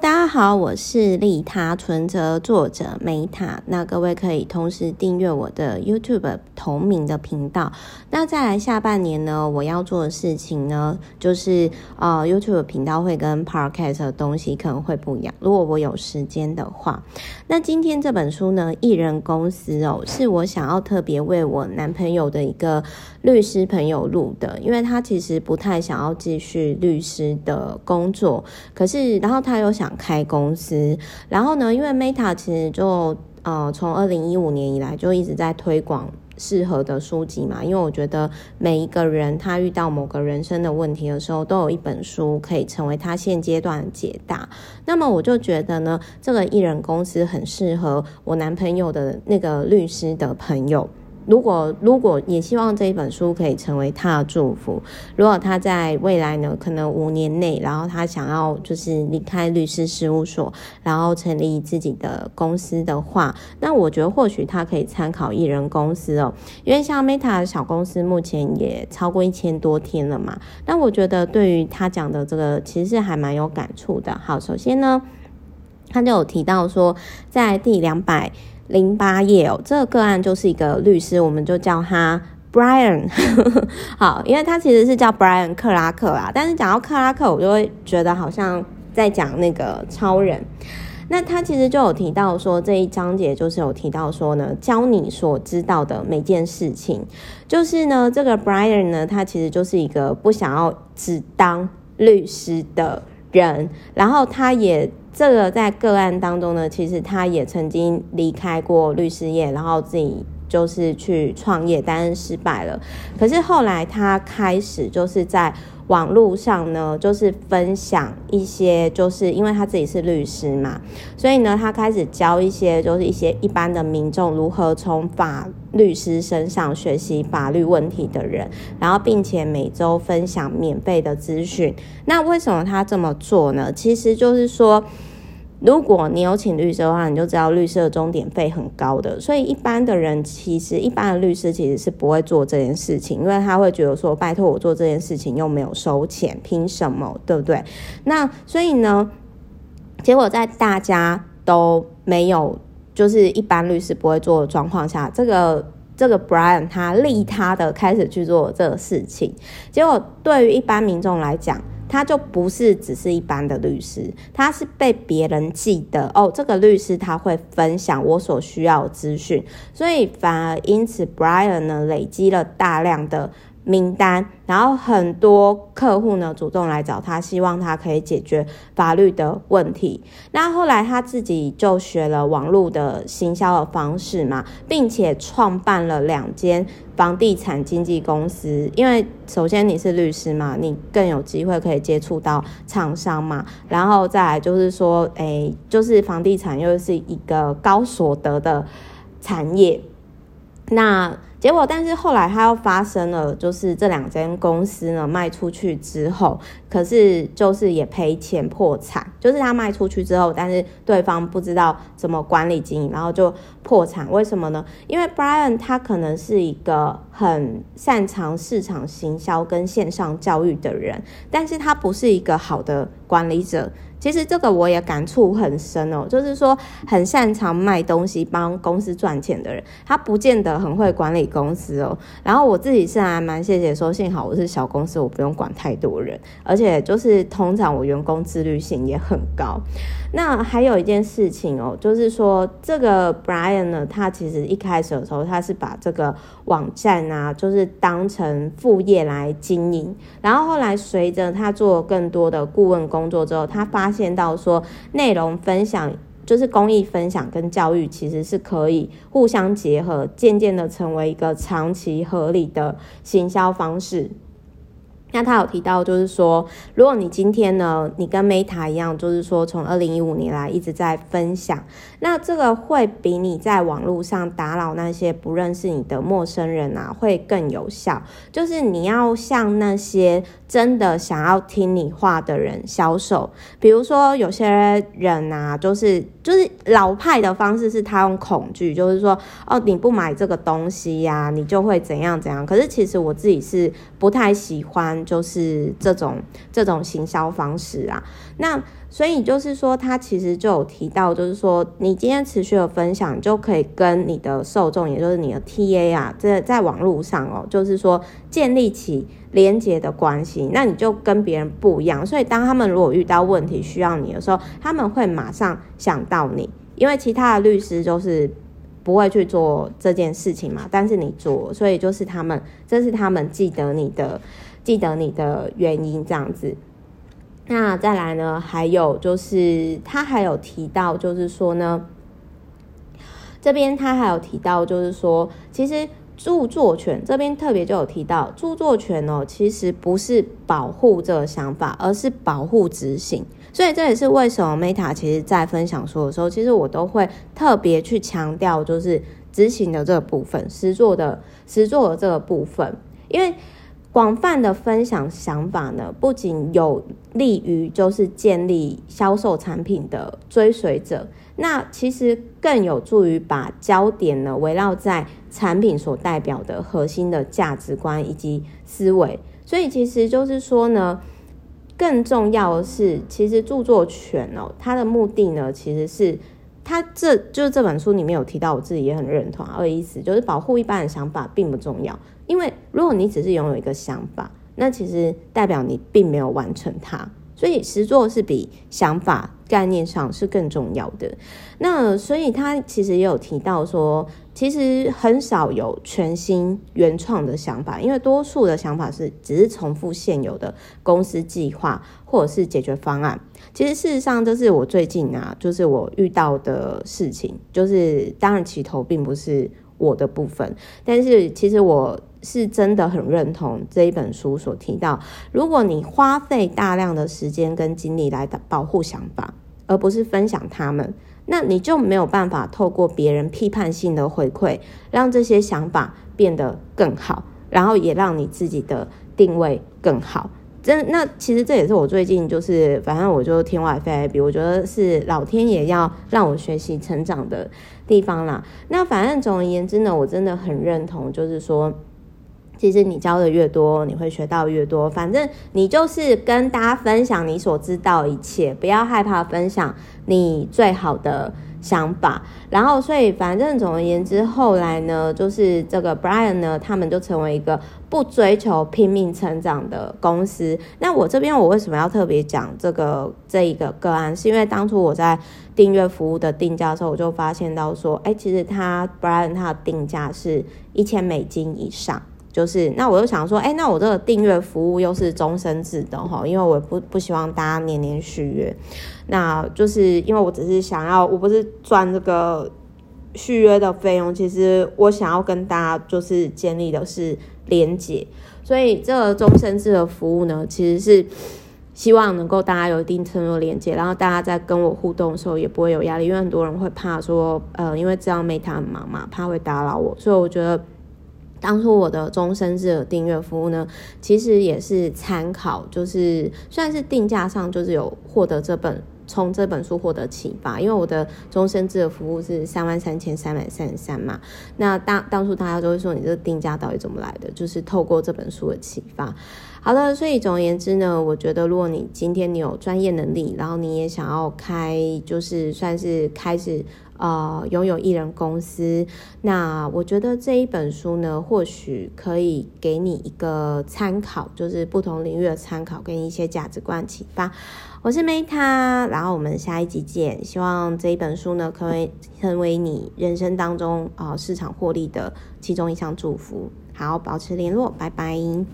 大家好，我是利他存折作者 Meta。那各位可以同时订阅我的 YouTube 同名的频道。那再来下半年呢，我要做的事情呢，就是呃 YouTube 频道会跟 Podcast 的东西可能会不一样。如果我有时间的话，那今天这本书呢，艺人公司哦，是我想要特别为我男朋友的一个律师朋友录的，因为他其实不太想要继续律师的工作，可是然后他又想想开公司，然后呢，因为 Meta 其实就呃从二零一五年以来就一直在推广适合的书籍嘛，因为我觉得每一个人他遇到某个人生的问题的时候，都有一本书可以成为他现阶段的解答。那么我就觉得呢，这个艺人公司很适合我男朋友的那个律师的朋友。如果如果也希望这一本书可以成为他的祝福，如果他在未来呢，可能五年内，然后他想要就是离开律师事务所，然后成立自己的公司的话，那我觉得或许他可以参考艺人公司哦，因为像 Meta 的小公司目前也超过一千多天了嘛，那我觉得对于他讲的这个其实是还蛮有感触的。好，首先呢，他就有提到说，在第两百。零八页哦，这个个案就是一个律师，我们就叫他 Brian。好，因为他其实是叫 Brian 克拉克啦，但是讲到克拉克，我就会觉得好像在讲那个超人。那他其实就有提到说，这一章节就是有提到说呢，教你所知道的每件事情。就是呢，这个 Brian 呢，他其实就是一个不想要只当律师的人，然后他也。这个在个案当中呢，其实他也曾经离开过律师业，然后自己就是去创业，但是失败了。可是后来他开始就是在。网络上呢，就是分享一些，就是因为他自己是律师嘛，所以呢，他开始教一些，就是一些一般的民众如何从法律师身上学习法律问题的人，然后并且每周分享免费的资讯。那为什么他这么做呢？其实就是说。如果你有请律师的话，你就知道律师的钟点费很高的，所以一般的人其实一般的律师其实是不会做这件事情，因为他会觉得说，拜托我做这件事情又没有收钱，凭什么，对不对？那所以呢，结果在大家都没有，就是一般律师不会做的状况下，这个这个 Brian 他利他的开始去做这个事情，结果对于一般民众来讲。他就不是只是一般的律师，他是被别人记得哦。这个律师他会分享我所需要资讯，所以反而因此，Brian 呢累积了大量的。名单，然后很多客户呢主动来找他，希望他可以解决法律的问题。那后来他自己就学了网络的行销的方式嘛，并且创办了两间房地产经纪公司。因为首先你是律师嘛，你更有机会可以接触到厂商嘛。然后再来就是说，诶，就是房地产又是一个高所得的产业，那。结果，但是后来他又发生了，就是这两间公司呢卖出去之后，可是就是也赔钱破产。就是他卖出去之后，但是对方不知道怎么管理经营，然后就破产。为什么呢？因为 Brian 他可能是一个很擅长市场行销跟线上教育的人，但是他不是一个好的管理者。其实这个我也感触很深哦，就是说很擅长卖东西帮公司赚钱的人，他不见得很会管理公司哦。然后我自己是还蛮谢谢说，幸好我是小公司，我不用管太多人，而且就是通常我员工自律性也很高。那还有一件事情哦，就是说这个 Brian 呢，他其实一开始的时候他是把这个网站啊，就是当成副业来经营，然后后来随着他做更多的顾问工作之后，他发现到说，内容分享就是公益分享跟教育其实是可以互相结合，渐渐的成为一个长期合理的行销方式。那他有提到，就是说，如果你今天呢，你跟 Meta 一样，就是说从二零一五年来一直在分享，那这个会比你在网络上打扰那些不认识你的陌生人啊，会更有效。就是你要向那些真的想要听你话的人销售。比如说有些人啊，就是就是老派的方式是他用恐惧，就是说哦，你不买这个东西呀，你就会怎样怎样。可是其实我自己是不太喜欢。就是这种这种行销方式啊，那所以就是说，他其实就有提到，就是说，你今天持续的分享，就可以跟你的受众，也就是你的 TA 啊，在在网络上哦，就是说建立起连接的关系，那你就跟别人不一样。所以，当他们如果遇到问题需要你的时候，他们会马上想到你，因为其他的律师就是不会去做这件事情嘛，但是你做，所以就是他们，这是他们记得你的，记得你的原因，这样子。那再来呢？还有就是，他还有提到，就是说呢，这边他还有提到，就是说，其实著作权这边特别就有提到，著作权哦，其实不是保护这个想法，而是保护执行。所以这也是为什么 Meta 其实在分享说的时候，其实我都会特别去强调，就是执行的这个部分，实作的实作的这个部分，因为。广泛的分享想法呢，不仅有利于就是建立销售产品的追随者，那其实更有助于把焦点呢围绕在产品所代表的核心的价值观以及思维。所以其实就是说呢，更重要的是，其实著作权哦，它的目的呢，其实是他这就是这本书里面有提到，我自己也很认同，二意思就是保护一般的想法并不重要。因为如果你只是拥有一个想法，那其实代表你并没有完成它，所以实作是比想法概念上是更重要的。那所以他其实也有提到说，其实很少有全新原创的想法，因为多数的想法是只是重复现有的公司计划或者是解决方案。其实事实上，这是我最近啊，就是我遇到的事情，就是当然起头并不是我的部分，但是其实我。是真的很认同这一本书所提到，如果你花费大量的时间跟精力来保护想法，而不是分享他们，那你就没有办法透过别人批判性的回馈，让这些想法变得更好，然后也让你自己的定位更好。真那其实这也是我最近就是，反正我就天外飞来笔，我觉得是老天爷要让我学习成长的地方啦。那反正总而言之呢，我真的很认同，就是说。其实你教的越多，你会学到越多。反正你就是跟大家分享你所知道一切，不要害怕分享你最好的想法。然后，所以反正总而言之，后来呢，就是这个 Brian 呢，他们就成为一个不追求拼命成长的公司。那我这边我为什么要特别讲这个这一个个案？是因为当初我在订阅服务的定价的时候，我就发现到说，哎，其实他 Brian 他的定价是一千美金以上。就是，那我就想说，哎、那我这个订阅服务又是终身制的哈，因为我不不希望大家年年续约，那就是因为我只是想要，我不是赚这个续约的费用，其实我想要跟大家就是建立的是连接，所以这个终身制的服务呢，其实是希望能够大家有一定程度的连接，然后大家在跟我互动的时候也不会有压力，因为很多人会怕说，呃，因为这样 Meta 很忙嘛，怕会打扰我，所以我觉得。当初我的终身制的订阅服务呢，其实也是参考，就是算是定价上就是有获得这本从这本书获得启发，因为我的终身制的服务是三万三千三百三十三嘛。那当当初大家都会说，你这个定价到底怎么来的？就是透过这本书的启发。好的，所以总而言之呢，我觉得如果你今天你有专业能力，然后你也想要开，就是算是开始。呃，拥有艺人公司，那我觉得这一本书呢，或许可以给你一个参考，就是不同领域的参考跟一些价值观启发。我是 Meta，然后我们下一集见。希望这一本书呢，可以成为你人生当中啊、呃、市场获利的其中一项祝福。好，保持联络，拜拜。